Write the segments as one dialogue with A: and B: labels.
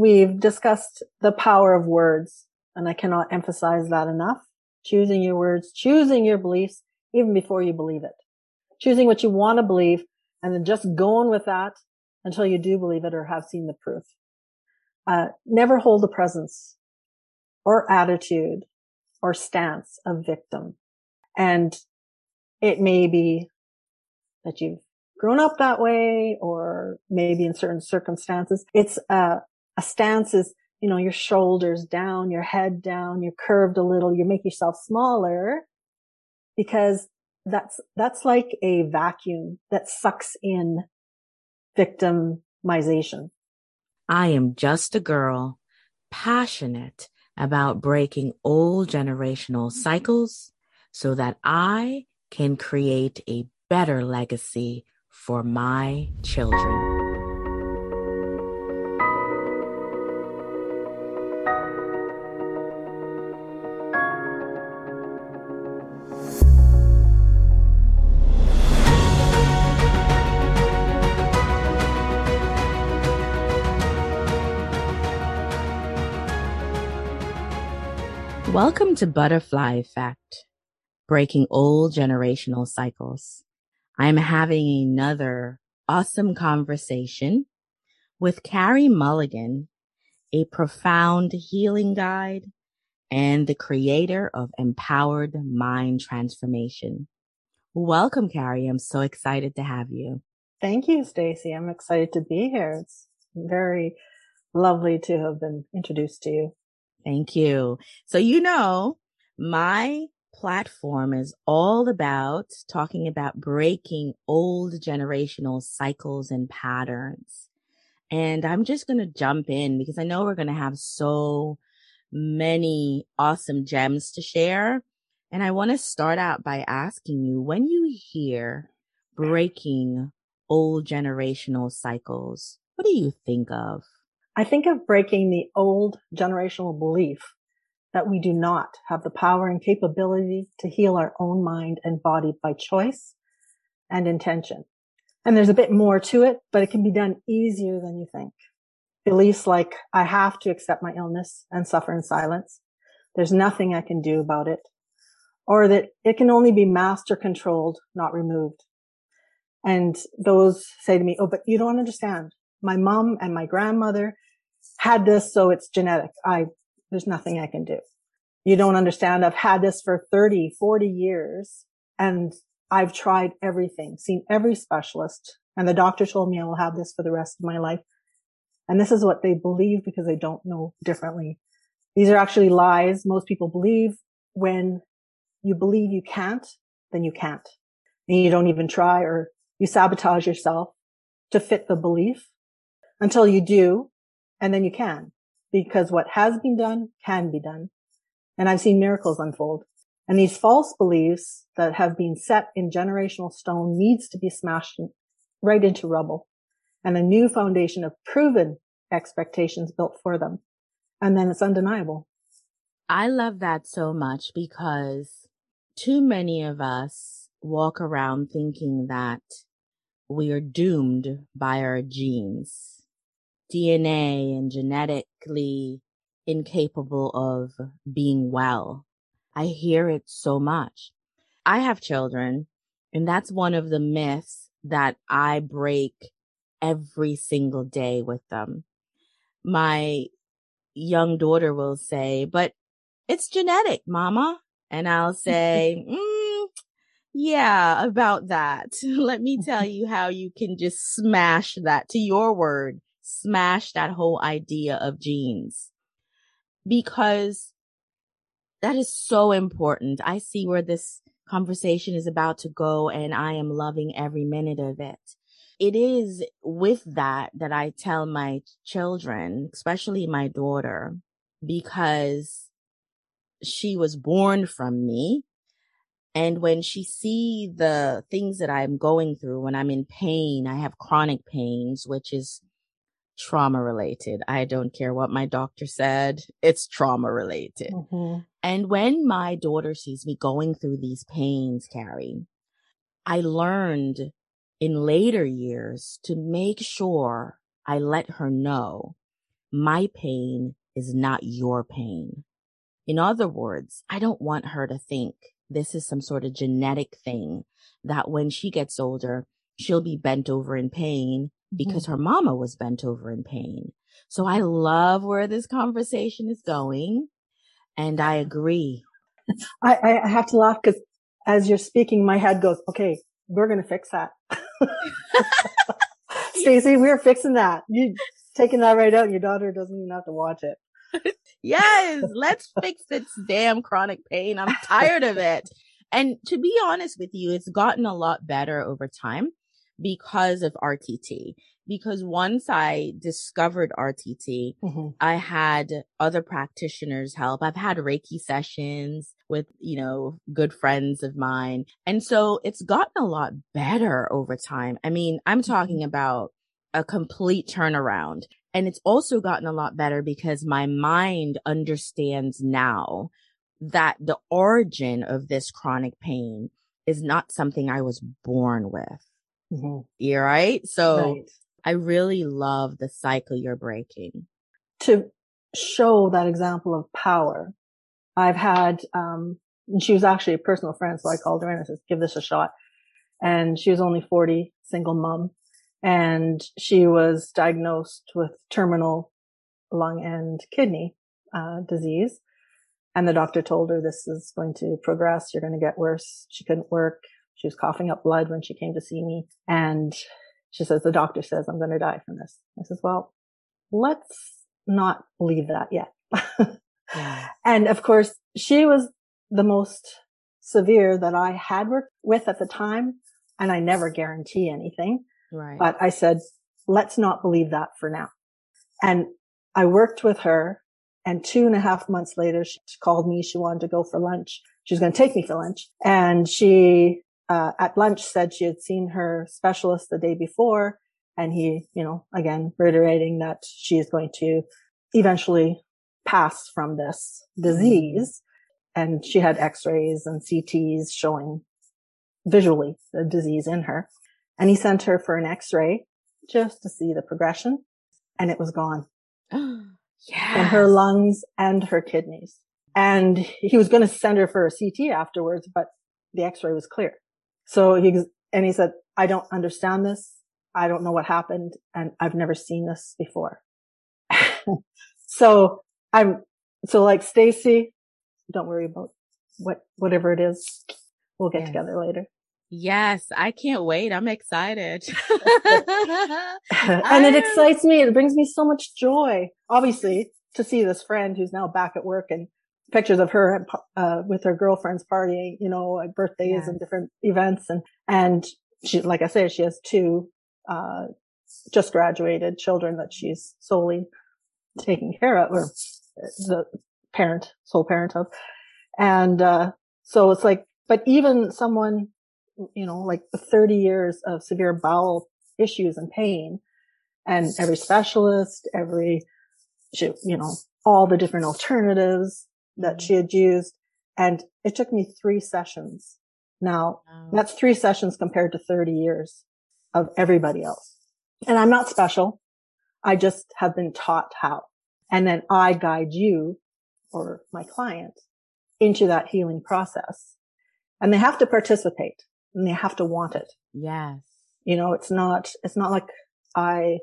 A: we've discussed the power of words and I cannot emphasize that enough. Choosing your words, choosing your beliefs even before you believe it, choosing what you want to believe and then just going with that until you do believe it or have seen the proof. Uh, never hold the presence or attitude or stance of victim. And it may be that you've grown up that way or maybe in certain circumstances. It's a, a stance is, you know, your shoulders down, your head down, you're curved a little, you make yourself smaller because that's, that's like a vacuum that sucks in victimization.
B: I am just a girl passionate about breaking old generational cycles so that I can create a better legacy for my children. Welcome to Butterfly Effect, breaking old generational cycles. I'm having another awesome conversation with Carrie Mulligan, a profound healing guide and the creator of Empowered Mind Transformation. Welcome, Carrie. I'm so excited to have you.
A: Thank you, Stacy. I'm excited to be here. It's very lovely to have been introduced to you.
B: Thank you. So, you know, my platform is all about talking about breaking old generational cycles and patterns. And I'm just going to jump in because I know we're going to have so many awesome gems to share. And I want to start out by asking you when you hear breaking old generational cycles, what do you think of?
A: I think of breaking the old generational belief that we do not have the power and capability to heal our own mind and body by choice and intention. And there's a bit more to it, but it can be done easier than you think. Beliefs like I have to accept my illness and suffer in silence. There's nothing I can do about it. Or that it can only be master controlled, not removed. And those say to me, Oh, but you don't understand my mom and my grandmother had this, so it's genetic. I, there's nothing I can do. You don't understand. I've had this for 30, 40 years and I've tried everything, seen every specialist and the doctor told me I will have this for the rest of my life. And this is what they believe because they don't know differently. These are actually lies. Most people believe when you believe you can't, then you can't. And you don't even try or you sabotage yourself to fit the belief until you do. And then you can because what has been done can be done. And I've seen miracles unfold. And these false beliefs that have been set in generational stone needs to be smashed right into rubble and a new foundation of proven expectations built for them. And then it's undeniable.
B: I love that so much because too many of us walk around thinking that we are doomed by our genes DNA and genetically incapable of being well. I hear it so much. I have children and that's one of the myths that I break every single day with them. My young daughter will say, but it's genetic, mama. And I'll say, mm, yeah, about that. Let me tell you how you can just smash that to your word smash that whole idea of genes because that is so important. I see where this conversation is about to go and I am loving every minute of it. It is with that that I tell my children, especially my daughter, because she was born from me. And when she see the things that I'm going through, when I'm in pain, I have chronic pains, which is trauma related. I don't care what my doctor said. It's trauma related. Mm-hmm. And when my daughter sees me going through these pains, Carrie, I learned in later years to make sure I let her know my pain is not your pain. In other words, I don't want her to think this is some sort of genetic thing that when she gets older, she'll be bent over in pain because mm-hmm. her mama was bent over in pain. So I love where this conversation is going. And I agree.
A: I, I have to laugh because as you're speaking, my head goes, okay, we're going to fix that. Stacey, we're fixing that. You taking that right out. Your daughter doesn't even have to watch it.
B: yes, let's fix this damn chronic pain. I'm tired of it. And to be honest with you, it's gotten a lot better over time because of RTT. Because once I discovered RTT, mm-hmm. I had other practitioners help. I've had Reiki sessions with, you know, good friends of mine. And so it's gotten a lot better over time. I mean, I'm mm-hmm. talking about a complete turnaround. And it's also gotten a lot better because my mind understands now that the origin of this chronic pain is not something I was born with. Mm-hmm. You're right. So right. I really love the cycle you're breaking.
A: To show that example of power, I've had, um, she was actually a personal friend. So I called her and I said, give this a shot. And she was only 40, single mom. And she was diagnosed with terminal lung and kidney, uh, disease. And the doctor told her this is going to progress. You're going to get worse. She couldn't work. She was coughing up blood when she came to see me. And she says, the doctor says I'm going to die from this. I says, well, let's not believe that yet. yeah. And of course, she was the most severe that I had worked with at the time. And I never guarantee anything. Right. But I said, let's not believe that for now. And I worked with her and two and a half months later, she called me. She wanted to go for lunch. She was going to take me for lunch and she uh, at lunch said she had seen her specialist the day before. And he, you know, again, reiterating that she is going to eventually pass from this disease. And she had x-rays and CTs showing visually the disease in her. And he sent her for an x-ray just to see the progression and it was gone. yeah. In her lungs and her kidneys. And he was going to send her for a CT afterwards, but the x-ray was clear. So he, and he said, I don't understand this. I don't know what happened and I've never seen this before. so I'm, so like Stacy, don't worry about what, whatever it is. We'll get together later.
B: Yes, I can't wait. I'm excited.
A: and it excites me. It brings me so much joy, obviously, to see this friend who's now back at work and pictures of her uh, with her girlfriends partying, you know, at birthdays yes. and different events. And, and she, like I said, she has two, uh, just graduated children that she's solely taking care of or the parent, sole parent of. And, uh, so it's like, but even someone, you know, like 30 years of severe bowel issues and pain and every specialist, every, you know, all the different alternatives that she had used. And it took me three sessions. Now wow. that's three sessions compared to 30 years of everybody else. And I'm not special. I just have been taught how. And then I guide you or my client into that healing process. And they have to participate and they have to want it.
B: Yes.
A: You know, it's not, it's not like I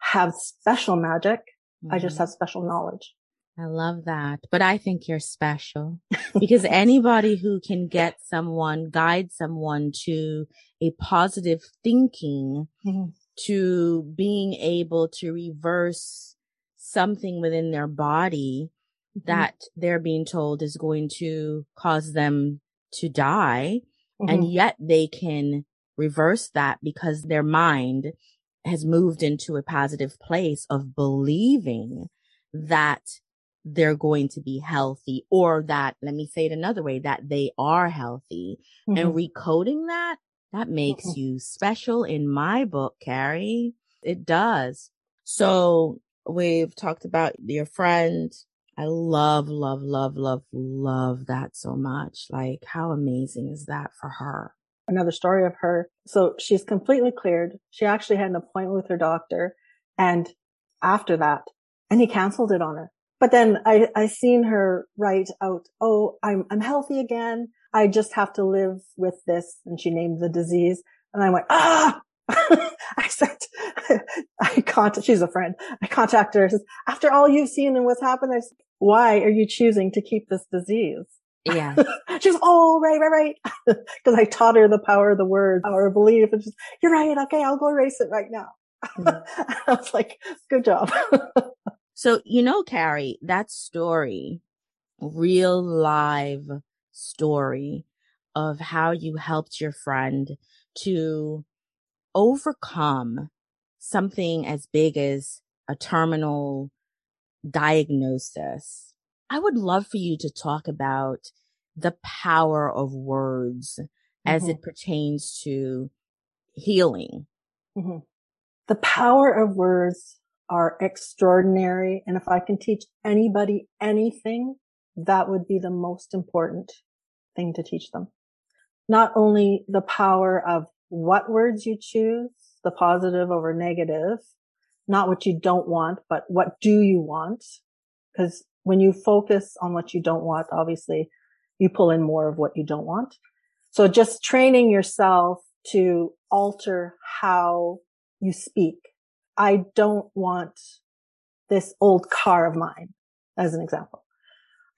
A: have special magic. Mm-hmm. I just mm-hmm. have special knowledge.
B: I love that. But I think you're special because anybody who can get someone, guide someone to a positive thinking, mm-hmm. to being able to reverse something within their body mm-hmm. that they're being told is going to cause them to die. Mm-hmm. And yet they can reverse that because their mind has moved into a positive place of believing that they're going to be healthy or that, let me say it another way, that they are healthy mm-hmm. and recoding that, that makes mm-hmm. you special in my book, Carrie. It does. So we've talked about your friend. I love, love, love, love, love that so much. Like how amazing is that for her?
A: Another story of her. So she's completely cleared. She actually had an appointment with her doctor. And after that, and he canceled it on her. But then I, I seen her write out, Oh, I'm, I'm healthy again. I just have to live with this. And she named the disease. And I went, ah, I said, I contact, she's a friend. I contact her. Says, After all you've seen and what's happened, I said, why are you choosing to keep this disease?
B: Yeah.
A: she's, oh, right, right, right. Cause I taught her the power of the word, power of belief. And she's, you're right. Okay. I'll go erase it right now. Mm-hmm. I was like, good job.
B: So, you know, Carrie, that story, real live story of how you helped your friend to overcome something as big as a terminal diagnosis. I would love for you to talk about the power of words as mm-hmm. it pertains to healing.
A: Mm-hmm. The power of words are extraordinary. And if I can teach anybody anything, that would be the most important thing to teach them. Not only the power of what words you choose, the positive over negative, not what you don't want, but what do you want? Because when you focus on what you don't want, obviously you pull in more of what you don't want. So just training yourself to alter how you speak. I don't want this old car of mine as an example.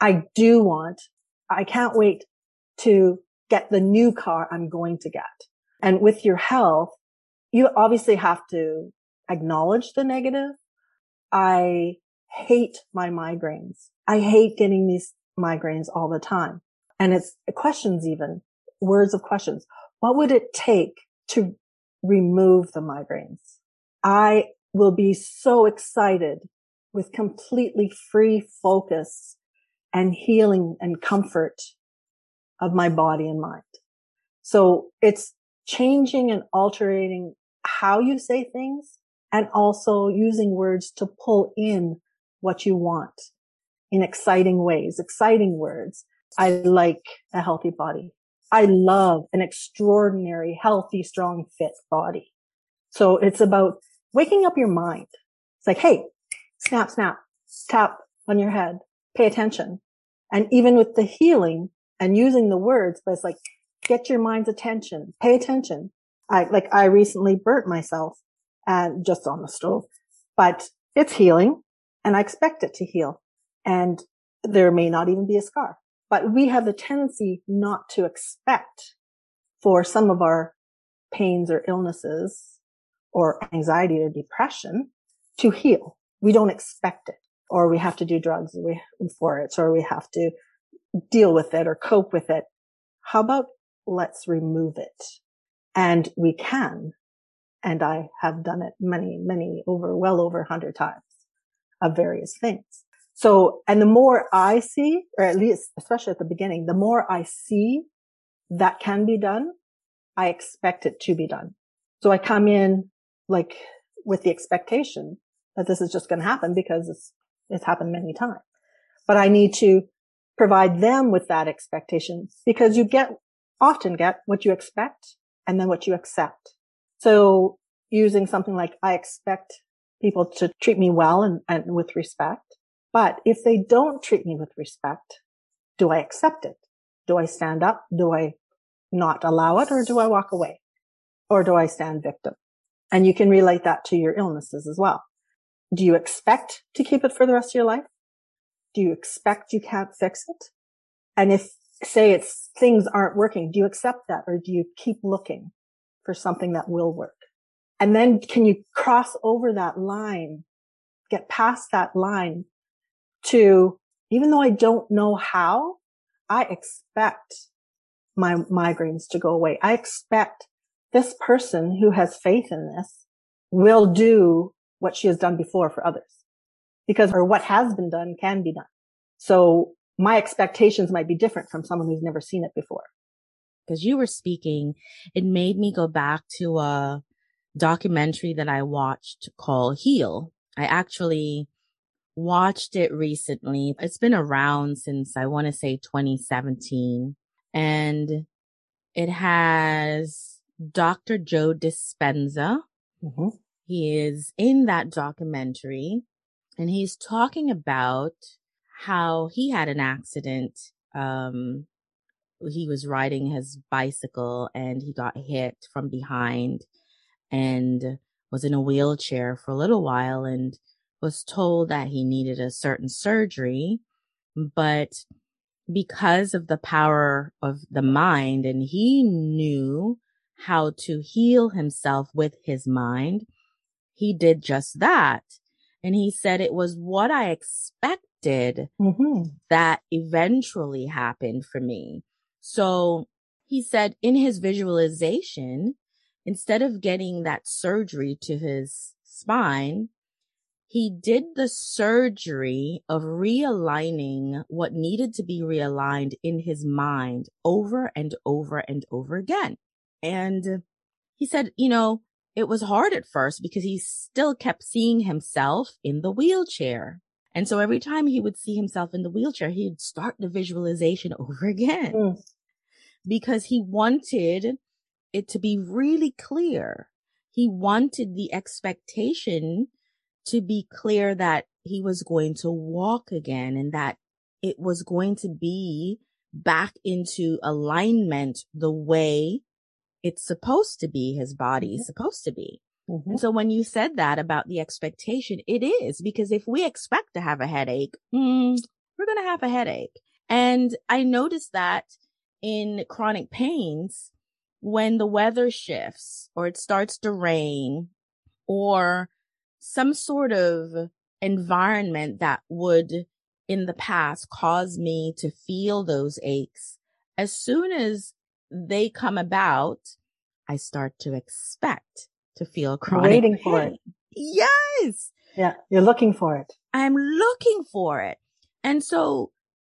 A: I do want, I can't wait to get the new car I'm going to get. And with your health, you obviously have to acknowledge the negative. I hate my migraines. I hate getting these migraines all the time. And it's questions even, words of questions. What would it take to remove the migraines? I will be so excited with completely free focus and healing and comfort of my body and mind. So it's changing and altering how you say things and also using words to pull in what you want in exciting ways, exciting words. I like a healthy body. I love an extraordinary, healthy, strong, fit body. So it's about waking up your mind. It's like, Hey, snap, snap, tap on your head, pay attention. And even with the healing and using the words, but it's like, get your mind's attention, pay attention. I, like, I recently burnt myself and just on the stove, but it's healing and I expect it to heal. And there may not even be a scar, but we have the tendency not to expect for some of our pains or illnesses or anxiety or depression to heal. We don't expect it or we have to do drugs for it or we have to deal with it or cope with it. How about let's remove it? And we can. And I have done it many, many over, well over a hundred times of various things. So, and the more I see, or at least, especially at the beginning, the more I see that can be done, I expect it to be done. So I come in like with the expectation that this is just going to happen because it's, it's happened many times. But I need to provide them with that expectation because you get often get what you expect and then what you accept. So using something like I expect people to treat me well and, and with respect. But if they don't treat me with respect, do I accept it? Do I stand up? Do I not allow it or do I walk away? Or do I stand victim? And you can relate that to your illnesses as well. Do you expect to keep it for the rest of your life? Do you expect you can't fix it? And if say it's things aren't working, do you accept that or do you keep looking for something that will work? And then can you cross over that line, get past that line to, even though I don't know how, I expect my migraines to go away. I expect this person who has faith in this will do what she has done before for others because or what has been done can be done. So my expectations might be different from someone who's never seen it before.
B: Because you were speaking, it made me go back to a documentary that I watched called Heal. I actually watched it recently. It's been around since I want to say 2017 and it has Dr. Joe Dispenza. Mm-hmm. He is in that documentary And he's talking about how he had an accident. Um, he was riding his bicycle and he got hit from behind and was in a wheelchair for a little while and was told that he needed a certain surgery. But because of the power of the mind and he knew how to heal himself with his mind, he did just that. And he said it was what I expected mm-hmm. that eventually happened for me. So he said in his visualization, instead of getting that surgery to his spine, he did the surgery of realigning what needed to be realigned in his mind over and over and over again. And he said, you know, it was hard at first because he still kept seeing himself in the wheelchair. And so every time he would see himself in the wheelchair, he'd start the visualization over again mm. because he wanted it to be really clear. He wanted the expectation to be clear that he was going to walk again and that it was going to be back into alignment the way it's supposed to be, his body is supposed to be. Mm-hmm. And so when you said that about the expectation, it is because if we expect to have a headache, mm, we're going to have a headache. And I noticed that in chronic pains, when the weather shifts or it starts to rain or some sort of environment that would in the past cause me to feel those aches, as soon as they come about, I start to expect to feel chronic
A: waiting
B: pain.
A: for it.
B: Yes.
A: Yeah, you're looking for it.
B: I'm looking for it. And so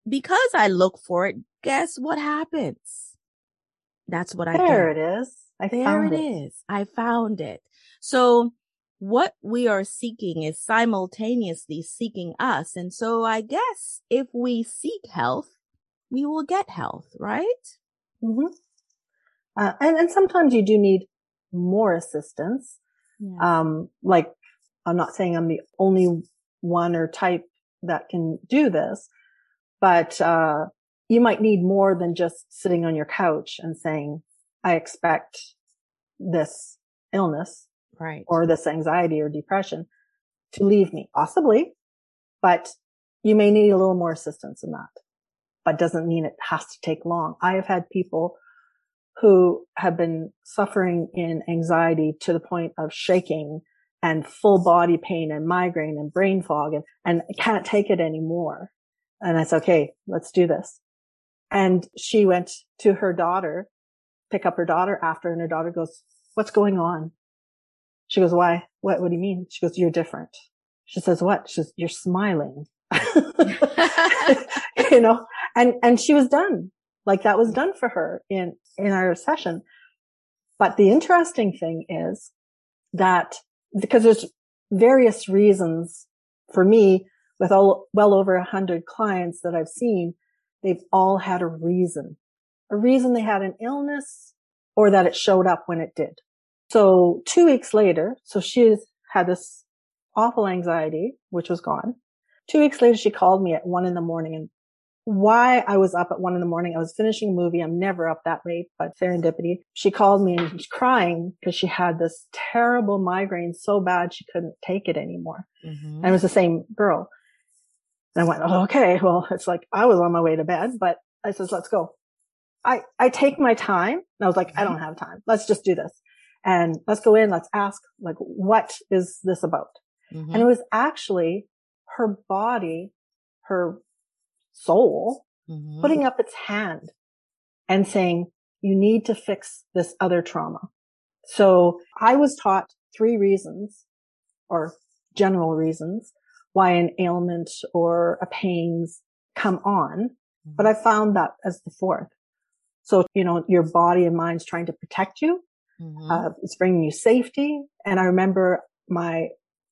B: because I look for it, guess what happens? That's what I
A: There it is. I
B: there
A: found
B: it, it is. I found it. So what we are seeking is simultaneously seeking us. And so I guess if we seek health, we will get health, right?
A: Mm-hmm. Uh, and, and sometimes you do need more assistance. Um, like I'm not saying I'm the only one or type that can do this, but, uh, you might need more than just sitting on your couch and saying, I expect this illness
B: right.
A: or this anxiety or depression to leave me, possibly, but you may need a little more assistance in that, doesn't mean it has to take long. I have had people who have been suffering in anxiety to the point of shaking and full body pain and migraine and brain fog and, and can't take it anymore. And I said, okay, let's do this. And she went to her daughter, pick up her daughter after and her daughter goes, what's going on? She goes, why? What, what do you mean? She goes, you're different. She says, what? She says, you're smiling. you know, and, and she was done. Like that was done for her in, in our session. But the interesting thing is that because there's various reasons for me with all, well over a hundred clients that I've seen, they've all had a reason, a reason they had an illness or that it showed up when it did. So two weeks later, so she had this awful anxiety, which was gone. Two weeks later, she called me at one in the morning and why I was up at one in the morning. I was finishing a movie. I'm never up that late, but serendipity. She called me and she's crying because she had this terrible migraine so bad she couldn't take it anymore. Mm-hmm. And it was the same girl. And I went, oh, okay. Well, it's like I was on my way to bed, but I says, let's go. I, I take my time. And I was like, I don't mm-hmm. have time. Let's just do this and let's go in. Let's ask, like, what is this about? Mm-hmm. And it was actually her body, her soul mm-hmm. putting up its hand and saying, you need to fix this other trauma. So I was taught three reasons or general reasons why an ailment or a pains come on. Mm-hmm. But I found that as the fourth. So, you know, your body and mind's trying to protect you. Mm-hmm. Uh, it's bringing you safety. And I remember my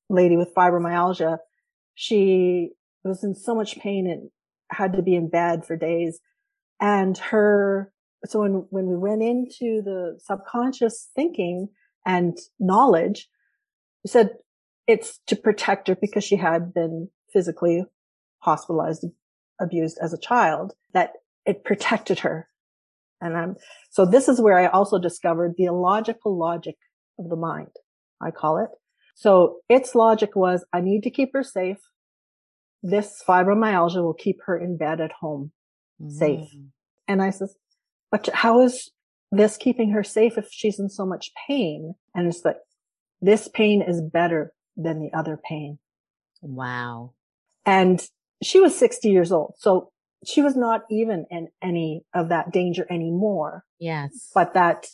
A: lady with fibromyalgia, she was in so much pain and had to be in bed for days. And her, so when, when we went into the subconscious thinking and knowledge, we said, it's to protect her because she had been physically hospitalized, abused as a child, that it protected her. And I'm, so this is where I also discovered the illogical logic of the mind, I call it. So its logic was, I need to keep her safe. This fibromyalgia will keep her in bed at home, mm-hmm. safe. And I says, but how is this keeping her safe if she's in so much pain? And it's like, this pain is better than the other pain.
B: Wow.
A: And she was 60 years old. So she was not even in any of that danger anymore.
B: Yes.
A: But that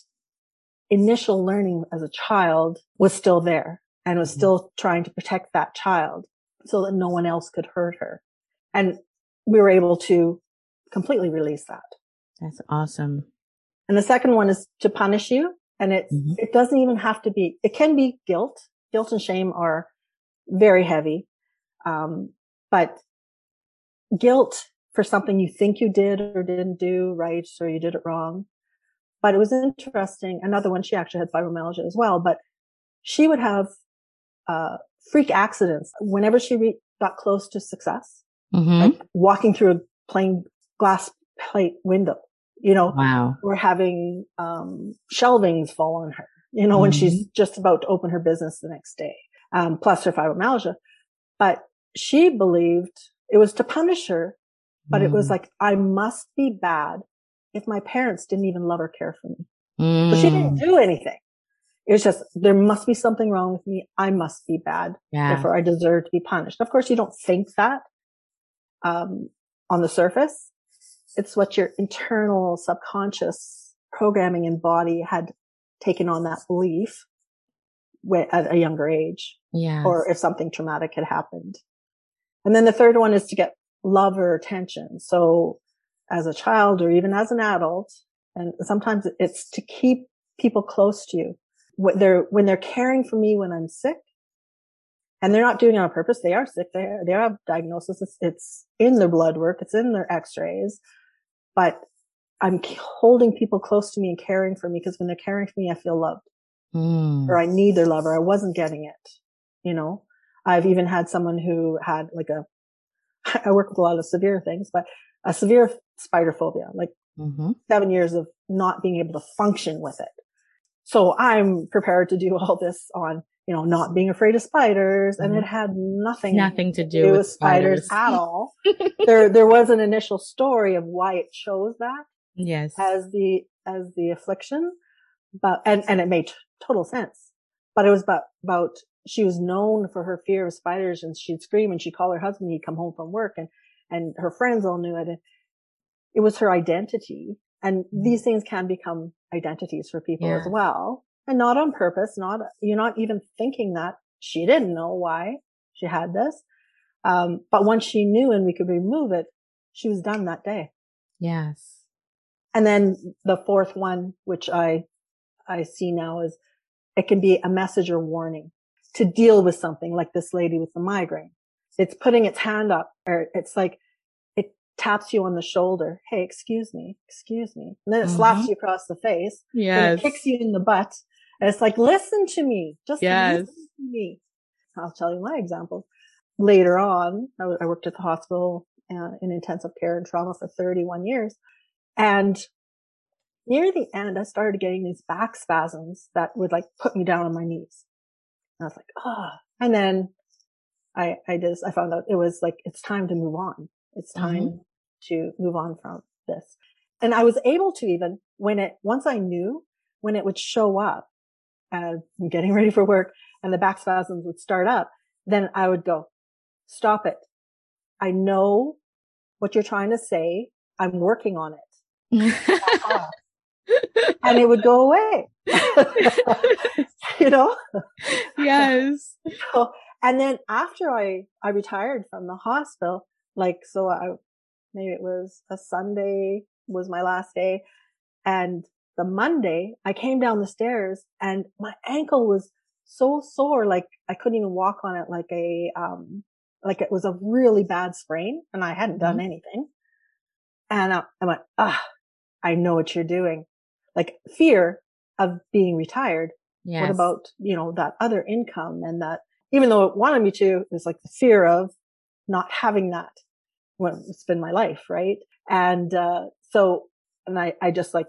A: initial learning as a child was still there and was mm-hmm. still trying to protect that child so that no one else could hurt her. And we were able to completely release that.
B: That's awesome.
A: And the second one is to punish you. And it, mm-hmm. it doesn't even have to be, it can be guilt. Guilt and shame are very heavy. Um, but guilt for something you think you did or didn't do right or you did it wrong. But it was interesting. Another one, she actually had fibromyalgia as well, but she would have, uh, freak accidents whenever she re- got close to success, mm-hmm. like walking through a plain glass plate window, you know,
B: wow.
A: or having, um, shelvings fall on her, you know, mm-hmm. when she's just about to open her business the next day, um, plus her fibromyalgia. But she believed it was to punish her, but mm. it was mm. like, I must be bad if my parents didn't even love or care for me. Mm. But she didn't mm. do anything. It was just, there must be something wrong with me. I must be bad. Yeah. Therefore I deserve to be punished. Of course, you don't think that, um, on the surface. It's what your internal subconscious programming and body had taken on that belief at a younger age.
B: Yeah.
A: Or if something traumatic had happened. And then the third one is to get love or attention. So as a child or even as an adult, and sometimes it's to keep people close to you. When they're, when they're caring for me when I'm sick and they're not doing it on purpose, they are sick. They, they have diagnosis. It's, it's in their blood work. It's in their x-rays, but I'm holding people close to me and caring for me because when they're caring for me, I feel loved mm. or I need their love or I wasn't getting it, you know? I've even had someone who had like a, I work with a lot of severe things, but a severe spider phobia, like mm-hmm. seven years of not being able to function with it. So I'm prepared to do all this on, you know, not being afraid of spiders. Mm-hmm. And it had nothing,
B: nothing to do, to do with, with spiders.
A: spiders at all. there, there was an initial story of why it chose that.
B: Yes.
A: As the, as the affliction, but, and, and it made total sense, but it was about, about she was known for her fear of spiders and she'd scream and she'd call her husband. He'd come home from work and, and her friends all knew it. And it was her identity. And mm-hmm. these things can become identities for people yeah. as well. And not on purpose, not, you're not even thinking that she didn't know why she had this. Um, but once she knew and we could remove it, she was done that day.
B: Yes.
A: And then the fourth one, which I, I see now is it can be a message or warning to deal with something like this lady with the migraine. It's putting its hand up or it's like taps you on the shoulder. Hey, excuse me, excuse me. And then it mm-hmm. slaps you across the face.
B: Yes.
A: And it kicks you in the butt. And it's like, listen to me. Just yes. listen to me. I'll tell you my example. Later on, I worked at the hospital uh, in intensive care and trauma for 31 years. And near the end, I started getting these back spasms that would like put me down on my knees. And I was like, ah, oh. and then I, I just, I found out it was like, it's time to move on. It's mm-hmm. time mm-hmm. to move on from this. And I was able to even when it, once I knew when it would show up and I'm getting ready for work and the back spasms would start up, then I would go, stop it. I know what you're trying to say. I'm working on it. and it would go away. you know?
B: Yes.
A: So, and then after I, I retired from the hospital, like, so I, maybe it was a Sunday was my last day. And the Monday I came down the stairs and my ankle was so sore. Like I couldn't even walk on it like a, um, like it was a really bad sprain and I hadn't done mm-hmm. anything. And I, I went, ah, I know what you're doing like fear of being retired. Yes. What about, you know, that other income and that even though it wanted me to, it was like the fear of not having that it's been my life. Right. And, uh, so, and I, I just like,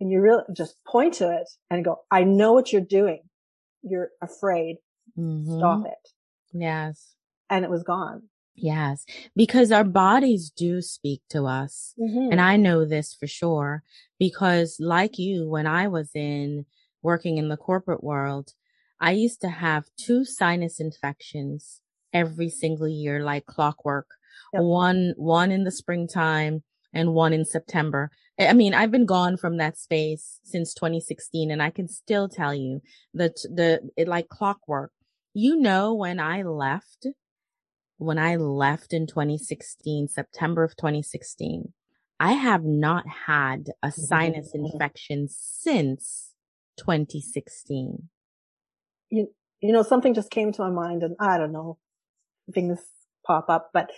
A: and you really just point to it and go, I know what you're doing. You're afraid. Mm-hmm. Stop it.
B: Yes.
A: And it was gone.
B: Yes, because our bodies do speak to us. Mm-hmm. And I know this for sure because like you, when I was in working in the corporate world, I used to have two sinus infections every single year, like clockwork. Yep. One, one in the springtime and one in September. I mean, I've been gone from that space since 2016 and I can still tell you that the, it like clockwork. You know, when I left, when I left in 2016, September of 2016, I have not had a mm-hmm. sinus infection since 2016.
A: You, you know, something just came to my mind and I don't know, things pop up, but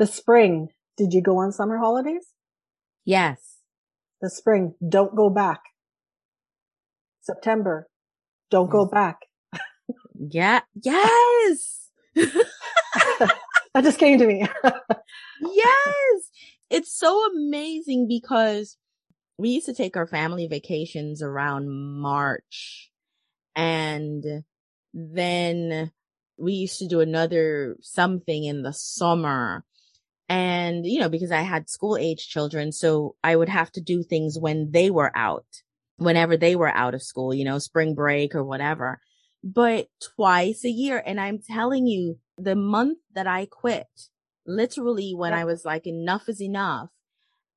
A: the spring, did you go on summer holidays?
B: Yes.
A: The spring, don't go back. September, don't yes. go back.
B: yeah. Yes.
A: that just came to me.
B: yes. It's so amazing because we used to take our family vacations around March and then we used to do another something in the summer. And, you know, because I had school age children, so I would have to do things when they were out, whenever they were out of school, you know, spring break or whatever but twice a year. And I'm telling you, the month that I quit, literally when I was like, enough is enough.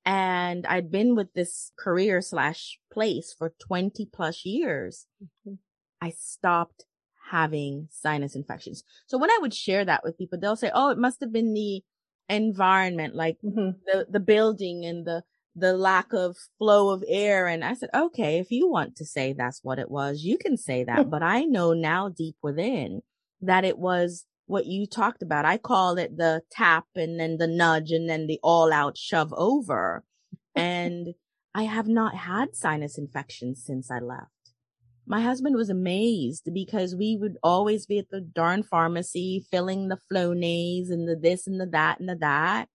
B: And I'd been with this career slash place for 20 plus years. Mm-hmm. I stopped having sinus infections. So when I would share that with people, they'll say, Oh, it must have been the environment, like mm-hmm. the, the building and the, the lack of flow of air. And I said, okay, if you want to say that's what it was, you can say that. but I know now deep within that it was what you talked about. I call it the tap and then the nudge and then the all out shove over. and I have not had sinus infections since I left. My husband was amazed because we would always be at the darn pharmacy filling the Flonase and the this and the that and the that.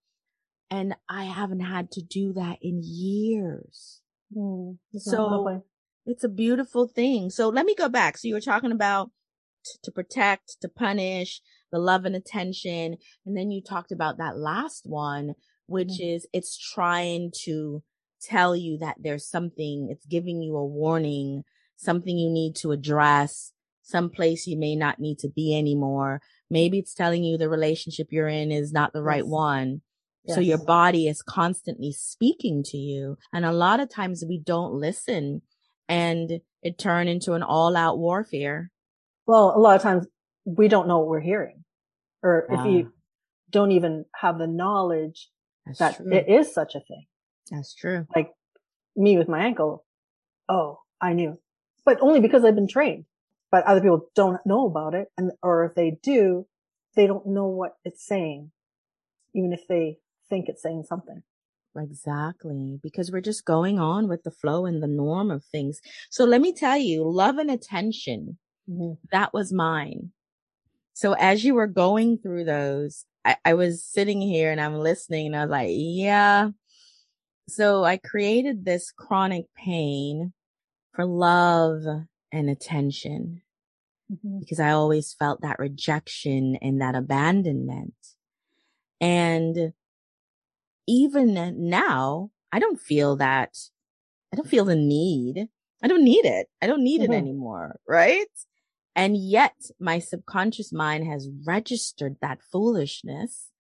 B: And I haven't had to do that in years. Mm, so it's a beautiful thing. So let me go back. So you were talking about t- to protect, to punish, the love and attention. And then you talked about that last one, which mm. is it's trying to tell you that there's something, it's giving you a warning, something you need to address, some place you may not need to be anymore. Maybe it's telling you the relationship you're in is not the right one. Yes. So your body is constantly speaking to you. And a lot of times we don't listen and it turn into an all out warfare.
A: Well, a lot of times we don't know what we're hearing or if you ah. don't even have the knowledge That's that true. it is such a thing.
B: That's true.
A: Like me with my ankle. Oh, I knew, but only because I've been trained, but other people don't know about it. And, or if they do, they don't know what it's saying, even if they think it's saying something.
B: Exactly. Because we're just going on with the flow and the norm of things. So let me tell you, love and attention, mm-hmm. that was mine. So as you were going through those, I, I was sitting here and I'm listening and I was like, yeah. So I created this chronic pain for love and attention mm-hmm. because I always felt that rejection and that abandonment. And even now, I don't feel that. I don't feel the need. I don't need it. I don't need mm-hmm. it anymore. Right. And yet my subconscious mind has registered that foolishness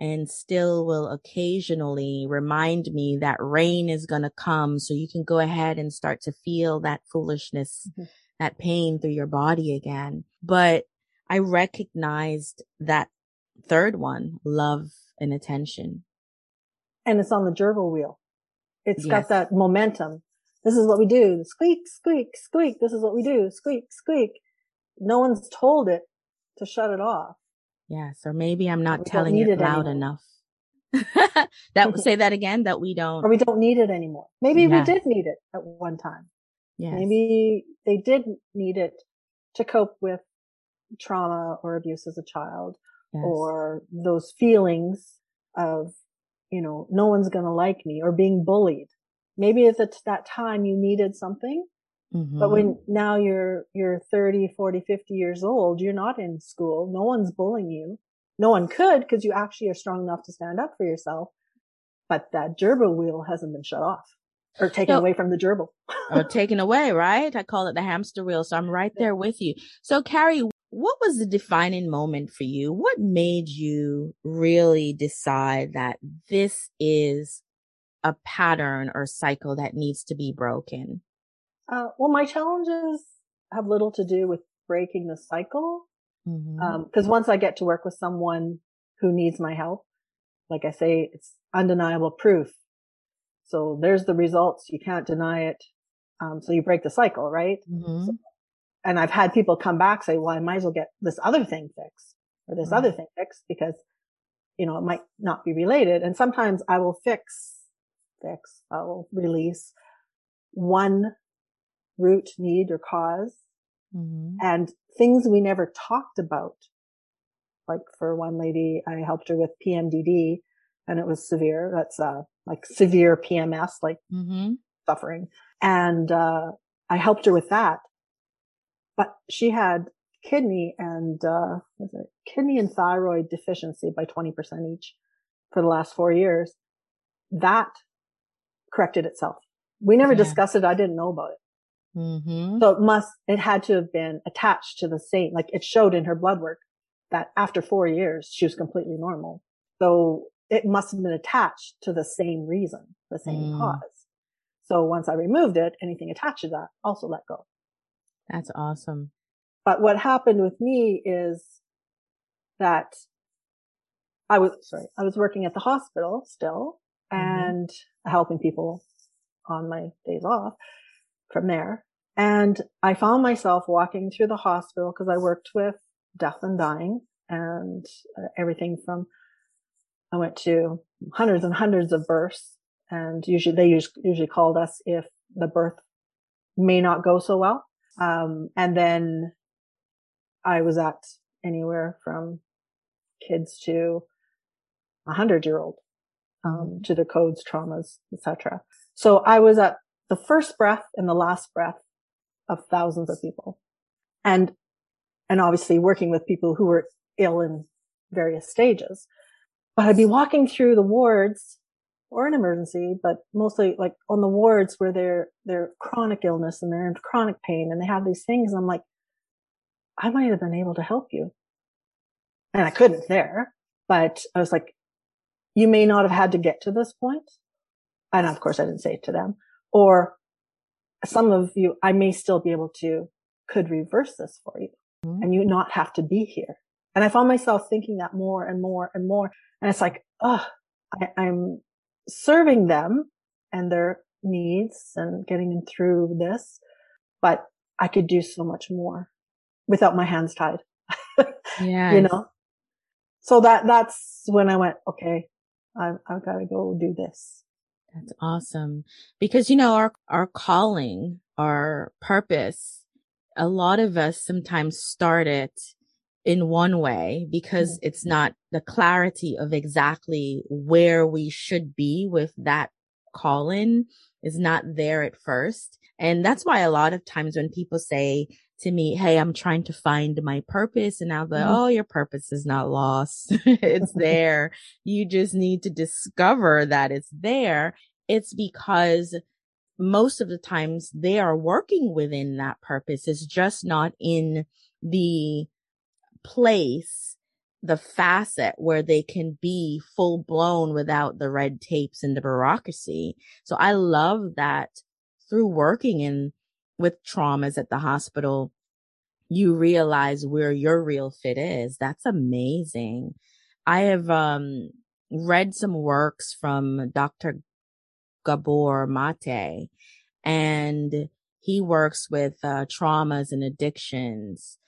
B: and still will occasionally remind me that rain is going to come. So you can go ahead and start to feel that foolishness, mm-hmm. that pain through your body again. But I recognized that third one, love and attention
A: and it's on the gerbil wheel. It's yes. got that momentum. This is what we do. Squeak, squeak, squeak. This is what we do. Squeak, squeak. No one's told it to shut it off.
B: Yes. Or maybe I'm not telling it, it loud enough. that say that again, that we don't.
A: Or we don't need it anymore. Maybe yes. we did need it at one time. Yes. Maybe they did need it to cope with trauma or abuse as a child yes. or those feelings of, you know, no one's going to like me or being bullied. Maybe it's at that time you needed something, mm-hmm. but when now you're, you're 30, 40, 50 years old, you're not in school. No one's bullying you. No one could because you actually are strong enough to stand up for yourself. But that gerbil wheel hasn't been shut off or taken so, away from the gerbil.
B: or taken away, right? I call it the hamster wheel. So I'm right there with you. So Carrie, what was the defining moment for you? What made you really decide that this is a pattern or cycle that needs to be broken?
A: Uh, well, my challenges have little to do with breaking the cycle. Mm-hmm. Um, cause once I get to work with someone who needs my help, like I say, it's undeniable proof. So there's the results. You can't deny it. Um, so you break the cycle, right? Mm-hmm. So and I've had people come back say, well, I might as well get this other thing fixed or this mm-hmm. other thing fixed because, you know, it might not be related. And sometimes I will fix, fix, I will release one root need or because mm-hmm. and things we never talked about. Like for one lady, I helped her with PMDD and it was severe. That's, uh, like severe PMS, like mm-hmm. suffering. And, uh, I helped her with that but she had kidney and uh, was it kidney and thyroid deficiency by 20% each for the last four years. That corrected itself. We never yeah. discussed it. I didn't know about it. Mm-hmm. So it must, it had to have been attached to the same, like it showed in her blood work that after four years, she was completely normal. So it must have been attached to the same reason, the same mm. cause. So once I removed it, anything attached to that also let go.
B: That's awesome.
A: But what happened with me is that I was, sorry, I was working at the hospital still mm-hmm. and helping people on my days off from there. And I found myself walking through the hospital because I worked with death and dying and uh, everything from, I went to hundreds and hundreds of births and usually they usually called us if the birth may not go so well. Um, and then I was at anywhere from kids to a hundred year old, um, mm-hmm. to the codes, traumas, etc. So I was at the first breath and the last breath of thousands of people and, and obviously working with people who were ill in various stages. But I'd be walking through the wards or an emergency, but mostly like on the wards where they're, they're chronic illness and they're in chronic pain and they have these things. And I'm like, I might have been able to help you. And I couldn't there, but I was like, you may not have had to get to this point. And of course I didn't say it to them or some of you, I may still be able to, could reverse this for you mm-hmm. and you not have to be here. And I found myself thinking that more and more and more. And it's like, oh, I, I'm serving them and their needs and getting them through this, but I could do so much more without my hands tied.
B: yeah.
A: you know? So that, that's when I went, okay, I've, I've got to go do this.
B: That's awesome. Because, you know, our, our calling, our purpose, a lot of us sometimes start it in one way because mm-hmm. it's not the clarity of exactly where we should be with that calling is not there at first. And that's why a lot of times when people say to me, Hey, I'm trying to find my purpose. And I'll be like, mm-hmm. Oh, your purpose is not lost. it's there. You just need to discover that it's there. It's because most of the times they are working within that purpose. It's just not in the place the facet where they can be full blown without the red tapes and the bureaucracy. So I love that through working in with traumas at the hospital, you realize where your real fit is. That's amazing. I have, um, read some works from Dr. Gabor Mate and he works with uh, traumas and addictions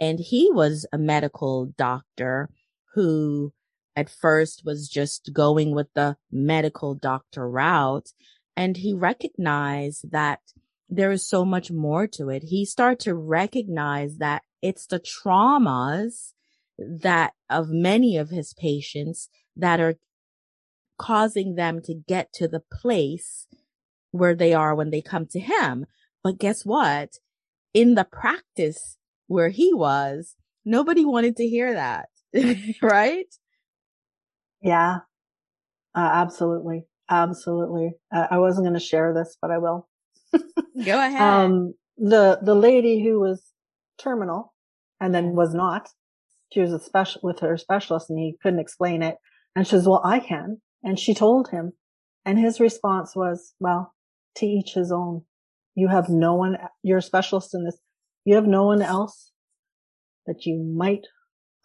B: and he was a medical doctor who at first was just going with the medical doctor route. And he recognized that there is so much more to it. He started to recognize that it's the traumas that of many of his patients that are causing them to get to the place where they are when they come to him. But guess what? In the practice where he was, nobody wanted to hear that. right?
A: Yeah. Uh, absolutely. Absolutely. Uh, I wasn't going to share this, but I will.
B: Go ahead. Um,
A: the, the lady who was terminal and then was not, she was a special with her specialist and he couldn't explain it. And she says, well, I can. And she told him and his response was, well, to each his own. You have no one, you're a specialist in this. You have no one else that you might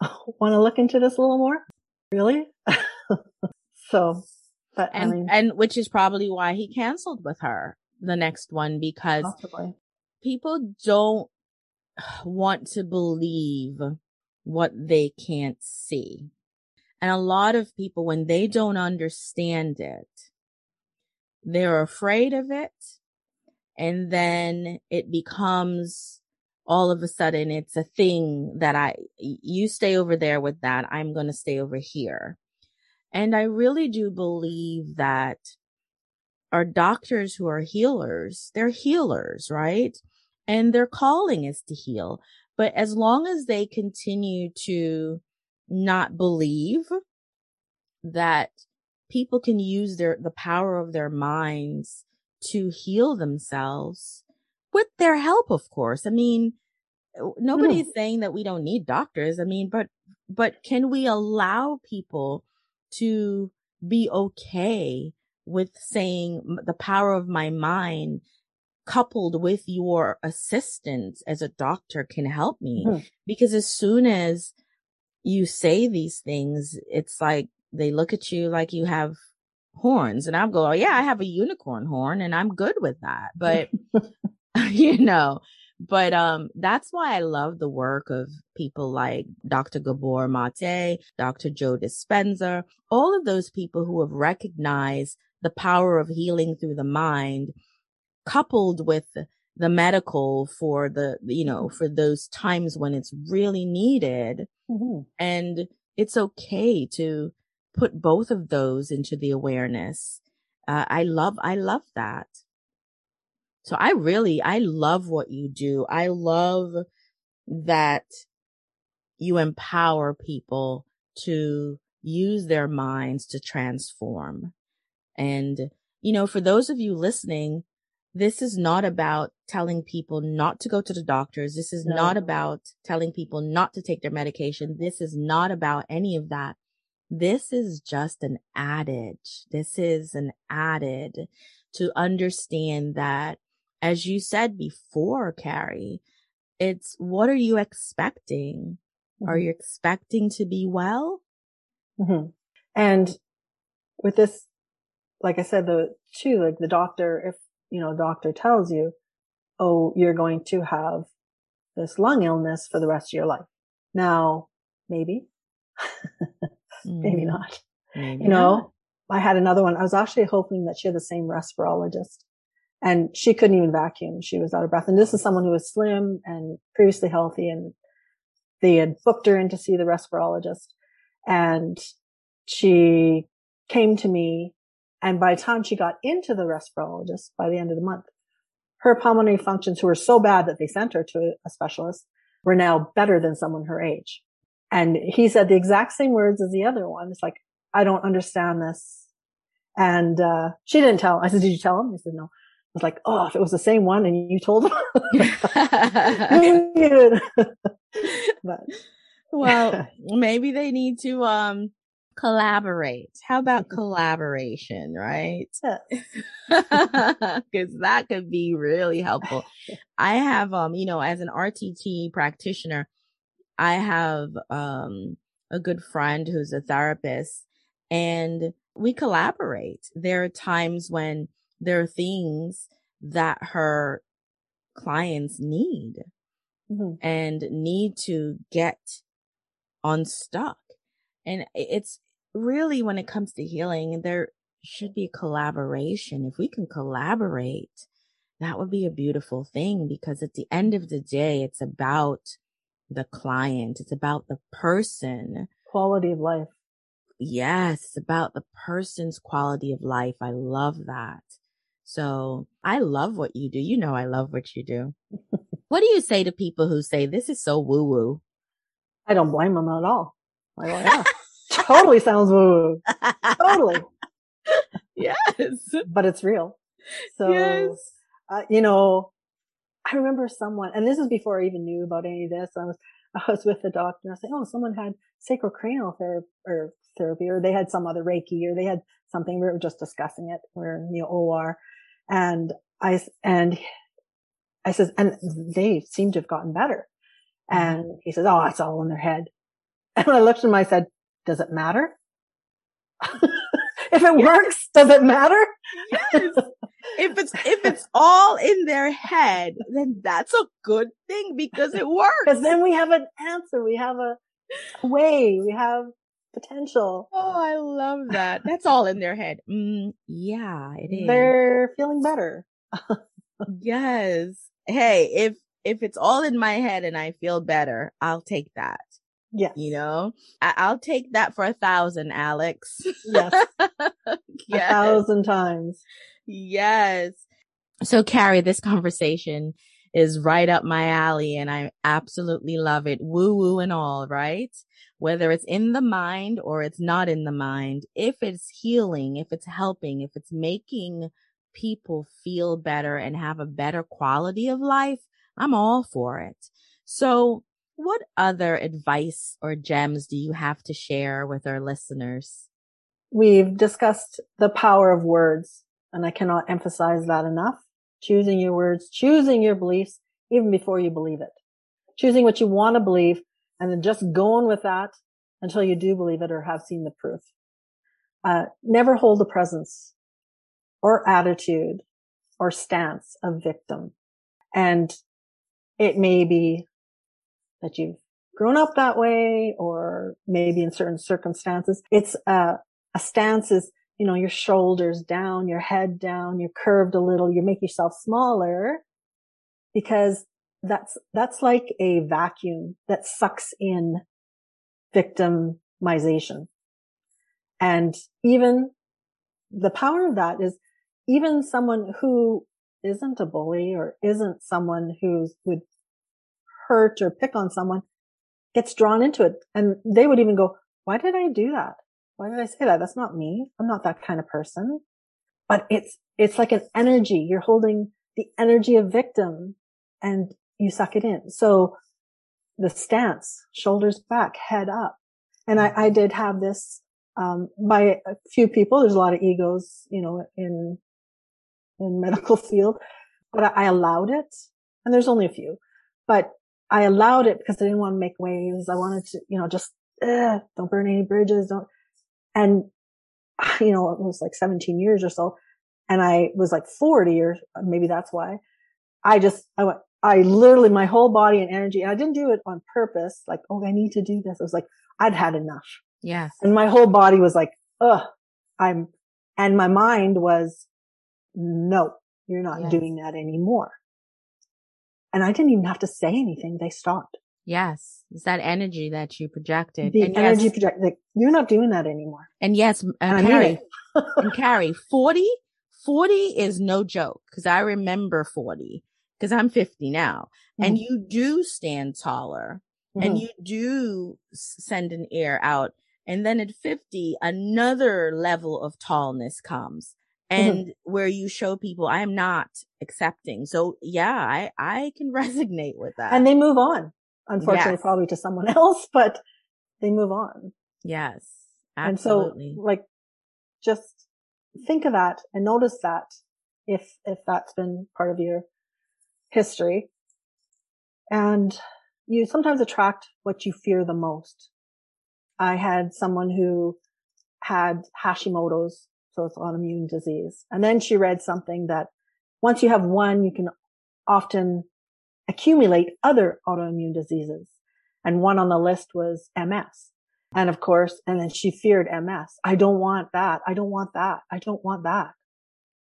A: want to look into this a little more. Really? so, but
B: and,
A: I mean,
B: and which is probably why he canceled with her the next one because possibly. people don't want to believe what they can't see. And a lot of people, when they don't understand it, they're afraid of it. And then it becomes all of a sudden it's a thing that I, you stay over there with that. I'm going to stay over here. And I really do believe that our doctors who are healers, they're healers, right? And their calling is to heal. But as long as they continue to not believe that people can use their the power of their minds to heal themselves with their help of course i mean nobody's mm. saying that we don't need doctors i mean but but can we allow people to be okay with saying the power of my mind coupled with your assistance as a doctor can help me mm. because as soon as you say these things it's like they look at you like you have horns and I'm going, yeah, I have a unicorn horn and I'm good with that. But, you know, but, um, that's why I love the work of people like Dr. Gabor Mate, Dr. Joe Dispenza, all of those people who have recognized the power of healing through the mind coupled with the medical for the, you know, for those times when it's really needed. Mm-hmm. And it's okay to put both of those into the awareness. Uh, I love, I love that. So I really, I love what you do. I love that you empower people to use their minds to transform. And, you know, for those of you listening, this is not about telling people not to go to the doctors. This is no. not about telling people not to take their medication. This is not about any of that. This is just an adage. This is an added to understand that, as you said before, Carrie, it's what are you expecting? Mm-hmm. Are you expecting to be well?
A: Mm-hmm. And with this, like I said, the two, like the doctor, if, you know, doctor tells you, oh, you're going to have this lung illness for the rest of your life. Now, maybe maybe mm-hmm. not. Maybe you know, not. I had another one. I was actually hoping that she had the same respirologist and she couldn't even vacuum. She was out of breath. And this is someone who was slim and previously healthy and they had booked her in to see the respirologist and she came to me and by the time she got into the respirologist by the end of the month, her pulmonary functions who were so bad that they sent her to a specialist were now better than someone her age. And he said the exact same words as the other one. It's like, I don't understand this. And, uh, she didn't tell. I said, did you tell him? He said, no. I was like, oh, if it was the same one and you told him.
B: but. well, maybe they need to, um, collaborate. How about mm-hmm. collaboration, right? Because that could be really helpful. I have, um, you know, as an RTT practitioner, I have um, a good friend who's a therapist and we collaborate. There are times when there are things that her clients need mm-hmm. and need to get unstuck. And it's really when it comes to healing, there should be collaboration. If we can collaborate, that would be a beautiful thing because at the end of the day, it's about the client. It's about the person.
A: Quality of life.
B: Yes, it's about the person's quality of life. I love that. So I love what you do. You know, I love what you do. what do you say to people who say this is so woo woo?
A: I don't blame them at all. Like, well, yeah, totally sounds woo woo. Totally.
B: yes.
A: But it's real. So,
B: yes.
A: uh, you know, I remember someone, and this is before I even knew about any of this. I was, I was with the doctor and I was saying, oh, someone had sacrocranial therapy or therapy, or they had some other Reiki, or they had something. We were just discussing it. We are in the OR and I, and I says, and they seem to have gotten better. And he says, Oh, it's all in their head. And when I looked at him, I said, does it matter? if it yes. works, does it matter?
B: yes. If it's, if it's all in their head, then that's a good thing because it works.
A: Because then we have an answer. We have a way. We have potential.
B: Oh, I love that. That's all in their head. Mm, yeah, it is.
A: They're feeling better.
B: yes. Hey, if if it's all in my head and I feel better, I'll take that.
A: Yes.
B: You know, I- will take that for a thousand, Alex.
A: Yes. yes. A thousand times.
B: Yes. So Carrie, this conversation is right up my alley and I absolutely love it. Woo woo and all, right? Whether it's in the mind or it's not in the mind, if it's healing, if it's helping, if it's making people feel better and have a better quality of life, I'm all for it. So what other advice or gems do you have to share with our listeners?
A: We've discussed the power of words and I cannot emphasize that enough choosing your words, choosing your beliefs even before you believe it, choosing what you want to believe and then just going with that until you do believe it or have seen the proof. Uh, never hold a presence or attitude or stance of victim. And it may be that you've grown up that way or maybe in certain circumstances. It's a, a stance is you know, your shoulders down, your head down, you're curved a little, you make yourself smaller because that's, that's like a vacuum that sucks in victimization. And even the power of that is even someone who isn't a bully or isn't someone who would hurt or pick on someone gets drawn into it. And they would even go, why did I do that? why did I say that? That's not me. I'm not that kind of person. But it's, it's like an energy. You're holding the energy of victim and you suck it in. So the stance, shoulders back, head up. And I, I did have this, um, by a few people. There's a lot of egos, you know, in, in medical field, but I, I allowed it. And there's only a few, but I allowed it because I didn't want to make waves. I wanted to, you know, just, eh, don't burn any bridges. Don't, and, you know, it was like 17 years or so. And I was like 40 or maybe that's why I just, I went, I literally, my whole body and energy, and I didn't do it on purpose. Like, oh, I need to do this. I was like, I'd had enough.
B: Yes.
A: And my whole body was like, ugh, I'm, and my mind was, no, you're not yes. doing that anymore. And I didn't even have to say anything. They stopped.
B: Yes. It's that energy that you projected.
A: The and energy yes, project, like, you're not doing that anymore.
B: And yes, uh, and Carrie, and Carrie, 40, 40 is no joke. Cause I remember 40 cause I'm 50 now mm-hmm. and you do stand taller mm-hmm. and you do send an air out. And then at 50, another level of tallness comes. And mm-hmm. where you show people I am not accepting. So yeah, I, I can resonate with that.
A: And they move on unfortunately yes. probably to someone else, but they move on.
B: Yes. Absolutely.
A: And so like just think of that and notice that if, if that's been part of your history and you sometimes attract what you fear the most. I had someone who had Hashimoto's, so it's autoimmune disease. And then she read something that once you have one, you can often accumulate other autoimmune diseases. And one on the list was MS. And of course, and then she feared MS. I don't want that. I don't want that. I don't want that.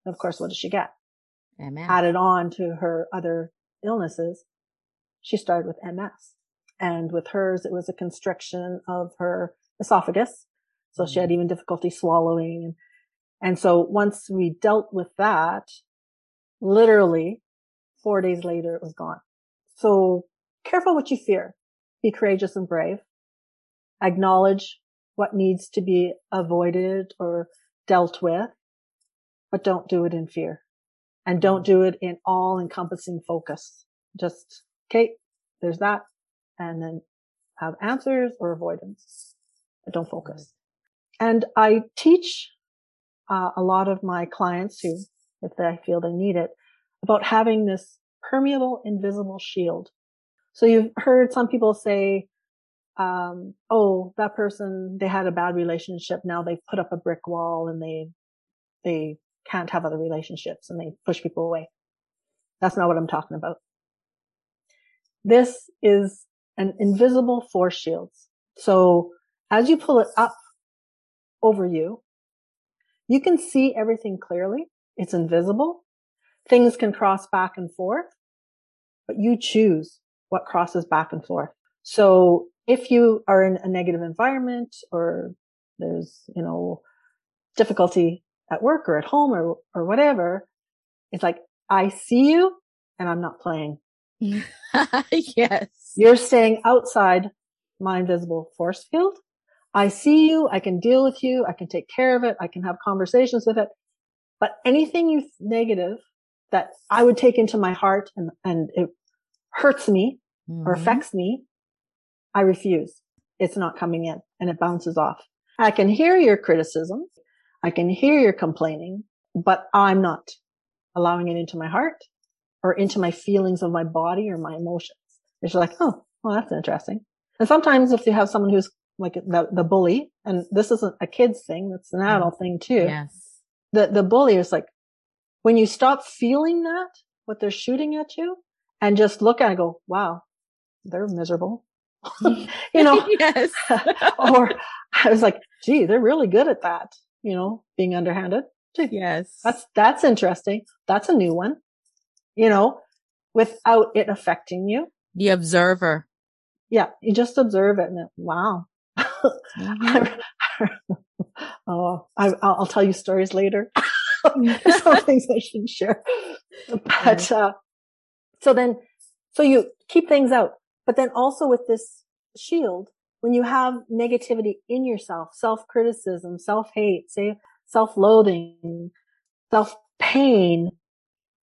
A: And of course, what does she get?
B: MS.
A: Added on to her other illnesses, she started with MS. And with hers, it was a constriction of her esophagus. So she had mm. even difficulty swallowing. And, and so once we dealt with that, literally four days later, it was gone. So careful what you fear. Be courageous and brave. Acknowledge what needs to be avoided or dealt with, but don't do it in fear and don't do it in all encompassing focus. Just, okay, there's that. And then have answers or avoidance, but don't focus. And I teach uh, a lot of my clients who, if they feel they need it, about having this permeable, invisible shield. So you've heard some people say, um, oh, that person, they had a bad relationship. Now they've put up a brick wall and they, they can't have other relationships and they push people away. That's not what I'm talking about. This is an invisible force shield. So as you pull it up over you, you can see everything clearly. It's invisible. Things can cross back and forth, but you choose what crosses back and forth. So if you are in a negative environment or there's, you know, difficulty at work or at home or, or whatever, it's like, I see you and I'm not playing.
B: yes.
A: You're staying outside my invisible force field. I see you. I can deal with you. I can take care of it. I can have conversations with it. But anything you negative that I would take into my heart and, and it hurts me mm-hmm. or affects me, I refuse. It's not coming in and it bounces off. I can hear your criticism. I can hear your complaining, but I'm not allowing it into my heart or into my feelings of my body or my emotions. It's like, oh, well, that's interesting. And sometimes if you have someone who's like the, the bully, and this isn't a kid's thing, it's an adult mm. thing too.
B: Yes.
A: The, the bully is like, when you stop feeling that, what they're shooting at you and just look at it and go, wow, they're miserable. you know,
B: yes.
A: or I was like, gee, they're really good at that. You know, being underhanded. Gee,
B: yes.
A: That's, that's interesting. That's a new one, you know, without it affecting you.
B: The observer.
A: Yeah. You just observe it and it, wow. Mm-hmm. oh, I, will tell you stories later. Some things I shouldn't share. But, uh, so then, so you keep things out. But then also with this shield, when you have negativity in yourself, self-criticism, self-hate, say self-loathing, self-pain,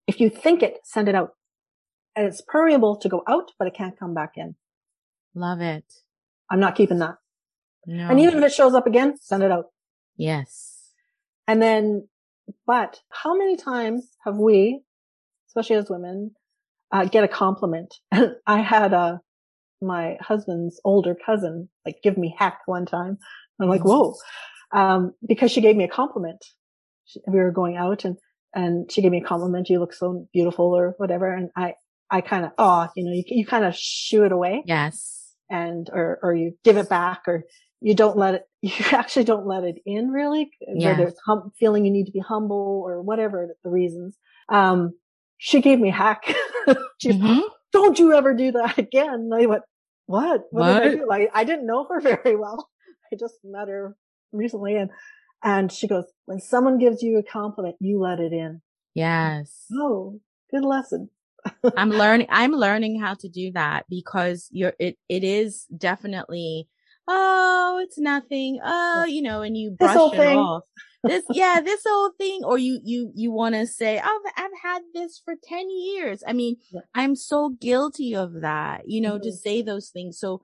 A: if you think it, send it out. And it's permeable to go out, but it can't come back in.
B: Love it.
A: I'm not keeping that.
B: No.
A: And even if it shows up again, send it out.
B: Yes.
A: And then, but how many times have we, especially as women, uh, get a compliment? I had a, my husband's older cousin, like give me heck one time. I'm like, whoa. Um, because she gave me a compliment. She, we were going out and, and she gave me a compliment. You look so beautiful or whatever. And I, I kind of, oh, you know, you, you kind of shoo it away.
B: Yes.
A: And, or, or you give it back or you don't let it, you actually don't let it in really, yes. whether it's hum, feeling you need to be humble or whatever the reasons. Um, she gave me hack. She's, mm-hmm. don't you ever do that again. And I went, what? What, what? did I do? Like, I didn't know her very well. I just met her recently and, and she goes, when someone gives you a compliment, you let it in.
B: Yes.
A: Oh, good lesson.
B: I'm learning, I'm learning how to do that because you're, it, it is definitely, oh, it's nothing. Oh, you know, and you brush it thing. off this, yeah, this whole thing, or you, you, you want to say, oh, I've had this for 10 years. I mean, yeah. I'm so guilty of that, you know, mm-hmm. to say those things. So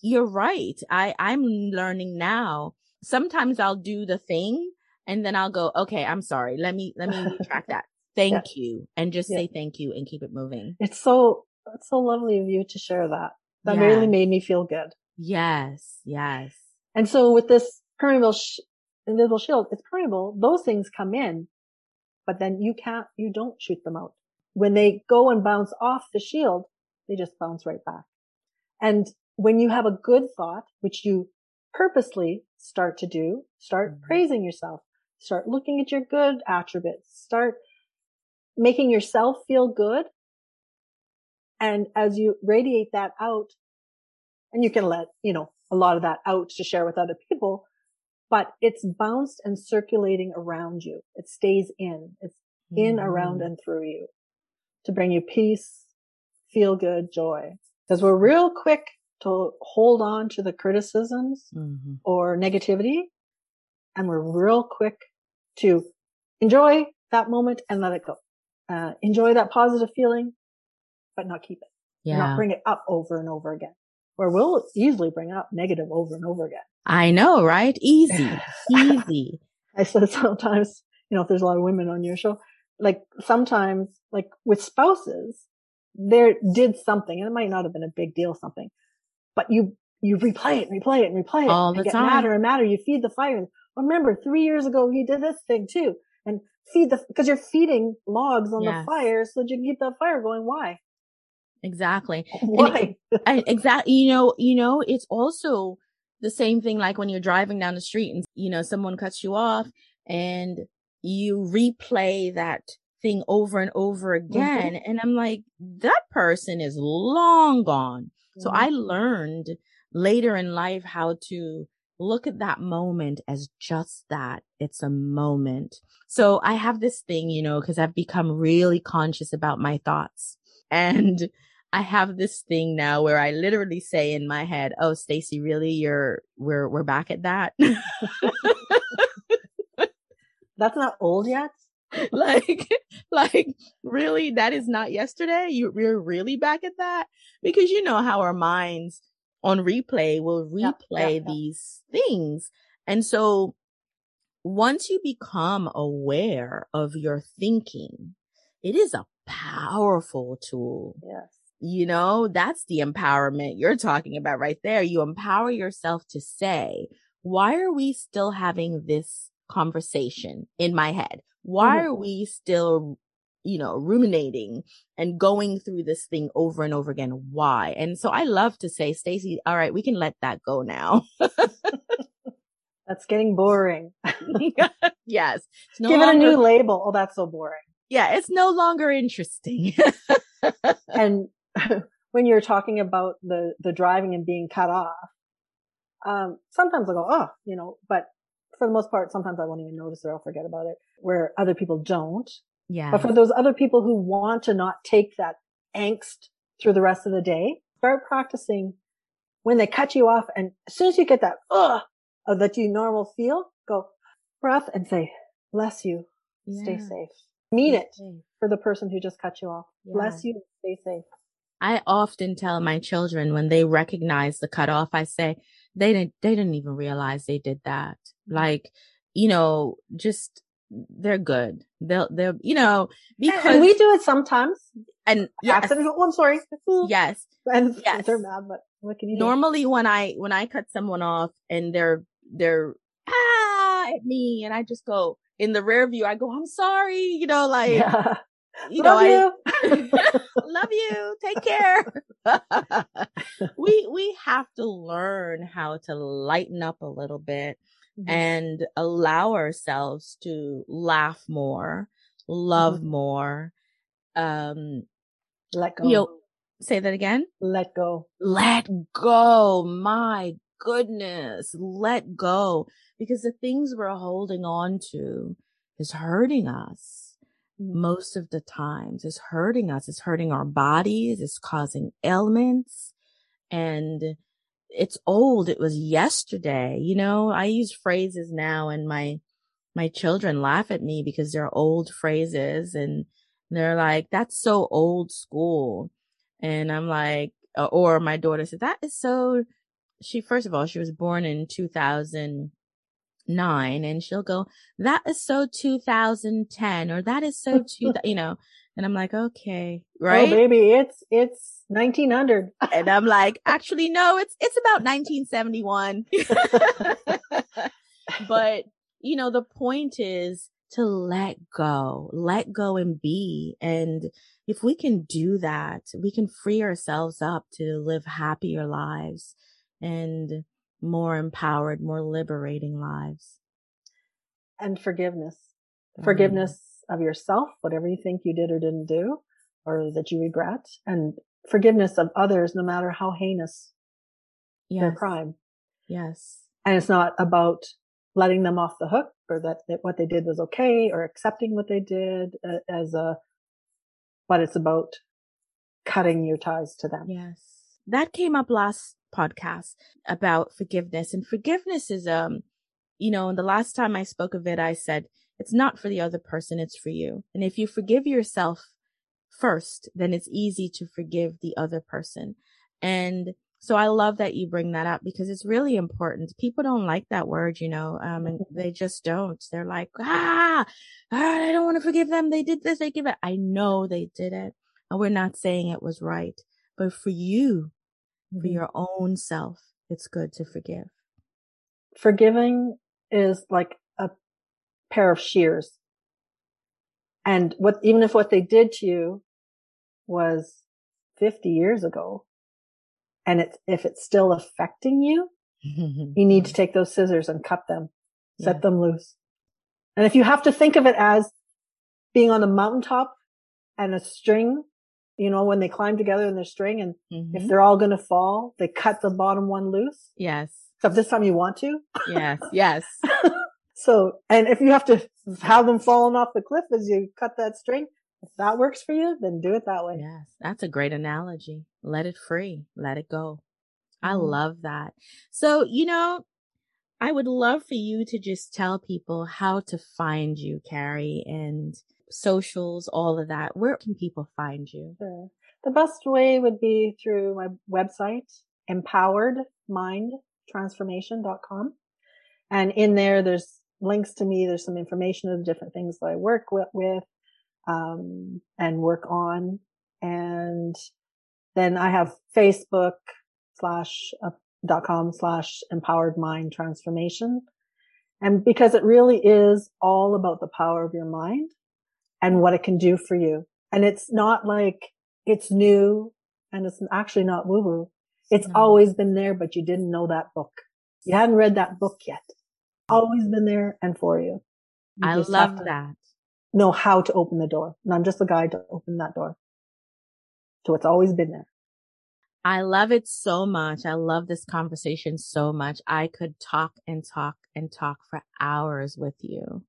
B: you're right. I, I'm learning now. Sometimes I'll do the thing and then I'll go, okay, I'm sorry. Let me, let me retract that. Thank yeah. you. And just yeah. say thank you and keep it moving.
A: It's so, it's so lovely of you to share that. That really made me feel good.
B: Yes. Yes.
A: And so with this permeable sh- invisible shield, it's permeable. Those things come in, but then you can't, you don't shoot them out. When they go and bounce off the shield, they just bounce right back. And when you have a good thought, which you purposely start to do, start mm-hmm. praising yourself, start looking at your good attributes, start making yourself feel good. And as you radiate that out, and you can let, you know, a lot of that out to share with other people, but it's bounced and circulating around you. It stays in. It's in, mm-hmm. around and through you to bring you peace, feel good, joy. Because we're real quick to hold on to the criticisms mm-hmm. or negativity. And we're real quick to enjoy that moment and let it go. Uh, enjoy that positive feeling, but not keep it. Yeah. Not bring it up over and over again. Where we'll easily bring up negative over and over again.
B: I know, right? Easy, easy.
A: I said sometimes, you know, if there's a lot of women on your show, like sometimes, like with spouses, there did something, and it might not have been a big deal, something, but you you replay it, replay it, and replay it,
B: all the
A: get
B: time.
A: madder and madder. You feed the fire. Remember, three years ago he did this thing too, and feed the because you're feeding logs on yes. the fire so that you can keep that fire going. Why?
B: Exactly.
A: Why?
B: exactly. You know. You know. It's also the same thing like when you're driving down the street and you know someone cuts you off and you replay that thing over and over mm-hmm. again. Mm-hmm. And I'm like, that person is long gone. Mm-hmm. So I learned later in life how to look at that moment as just that. It's a moment. So I have this thing, you know, cause I've become really conscious about my thoughts and I have this thing now where I literally say in my head, "Oh, Stacy, really? You're we're we're back at that."
A: That's not old yet.
B: like, like really, that is not yesterday. You, you're really back at that because you know how our minds on replay will replay yep, yep, these yep. things. And so once you become aware of your thinking, it is a powerful tool.
A: Yes.
B: You know, that's the empowerment you're talking about right there. You empower yourself to say, why are we still having this conversation in my head. Why mm-hmm. are we still, you know, ruminating and going through this thing over and over again? Why? And so I love to say, Stacy, all right, we can let that go now.
A: that's getting boring.
B: yes.
A: No Give longer, it a new label. Oh, that's so boring.
B: Yeah, it's no longer interesting.
A: and when you're talking about the the driving and being cut off, um, sometimes I go, oh, you know, but for the most part, sometimes I won't even notice it. I'll forget about it where other people don't.
B: Yeah.
A: But for those other people who want to not take that angst through the rest of the day, start practicing when they cut you off. And as soon as you get that, ugh, that you normal feel, go breath and say, bless you. Yeah. Stay safe. Mean it for the person who just cut you off. Yeah. Bless you. Stay safe.
B: I often tell my children when they recognize the cutoff, I say, they didn't, they didn't even realize they did that. Like, you know, just, they're good. They'll, they'll, you know, because
A: and we do it sometimes.
B: And yes.
A: Oh, I'm sorry.
B: Yes.
A: And yes. they're mad, but what can you
B: do? Normally when I, when I cut someone off and they're, they're, ah, at me and I just go in the rear view, I go, I'm sorry, you know, like, yeah you
A: love
B: know, you. I love you. Take care. we we have to learn how to lighten up a little bit mm-hmm. and allow ourselves to laugh more, love mm-hmm. more. Um
A: let go.
B: You know, say that again.
A: Let go.
B: Let go. My goodness. Let go. Because the things we're holding on to is hurting us Mm. most of the times. It's hurting us. It's hurting our bodies. It's causing ailments and it's old. It was yesterday. You know, I use phrases now and my, my children laugh at me because they're old phrases and they're like, that's so old school. And I'm like, uh, or my daughter said, that is so, she, first of all, she was born in 2000 nine and she'll go, that is so 2010 or that is so two, you know, and I'm like, okay, right?
A: Oh, baby, it's, it's 1900.
B: and I'm like, actually, no, it's, it's about 1971. but, you know, the point is to let go, let go and be. And if we can do that, we can free ourselves up to live happier lives and more empowered, more liberating lives.
A: And forgiveness. Mm. Forgiveness of yourself, whatever you think you did or didn't do, or that you regret, and forgiveness of others, no matter how heinous yes. their crime.
B: Yes.
A: And it's not about letting them off the hook or that, that what they did was okay or accepting what they did uh, as a, but it's about cutting your ties to them.
B: Yes. That came up last podcast about forgiveness and forgiveness is, um, you know, and the last time I spoke of it, I said, it's not for the other person. It's for you. And if you forgive yourself first, then it's easy to forgive the other person. And so I love that you bring that up because it's really important. People don't like that word, you know, um, and they just don't. They're like, ah, ah I don't want to forgive them. They did this. They give it. I know they did it. And we're not saying it was right, but for you, for mm-hmm. your own self, it's good to forgive.
A: Forgiving is like a pair of shears. And what, even if what they did to you was 50 years ago, and it's, if it's still affecting you, you need to take those scissors and cut them, set yeah. them loose. And if you have to think of it as being on a mountaintop and a string, you know, when they climb together in their string and mm-hmm. if they're all going to fall, they cut the bottom one loose.
B: Yes.
A: Except this time you want to.
B: Yes. Yes.
A: so, and if you have to have them falling off the cliff as you cut that string, if that works for you, then do it that way.
B: Yes, that's a great analogy. Let it free, let it go. I mm-hmm. love that. So, you know, I would love for you to just tell people how to find you, Carrie, and socials, all of that. Where can people find you?
A: Sure. The best way would be through my website, empoweredmindtransformation.com. And in there, there's links to me. There's some information of the different things that I work with, um, and work on. And then I have Facebook slash uh, dot com slash empowered mind transformation. And because it really is all about the power of your mind and what it can do for you. And it's not like it's new and it's actually not woo woo. It's no. always been there, but you didn't know that book. You hadn't read that book yet. Always been there and for you. you
B: I love that
A: know how to open the door. And I'm just the guy to open that door. So it's always been there.
B: I love it so much. I love this conversation so much. I could talk and talk and talk for hours with you.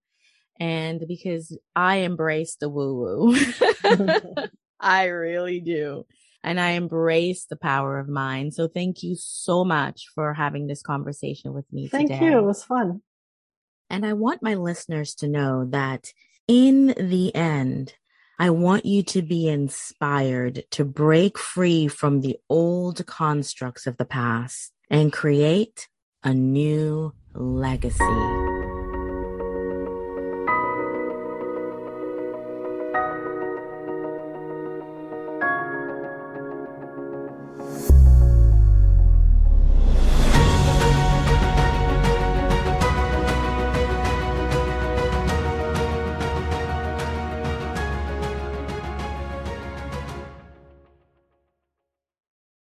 B: And because I embrace the woo woo, I really do. And I embrace the power of mind. So thank you so much for having this conversation with me
A: thank
B: today.
A: Thank you. It was fun.
B: And I want my listeners to know that in the end, I want you to be inspired to break free from the old constructs of the past and create a new legacy.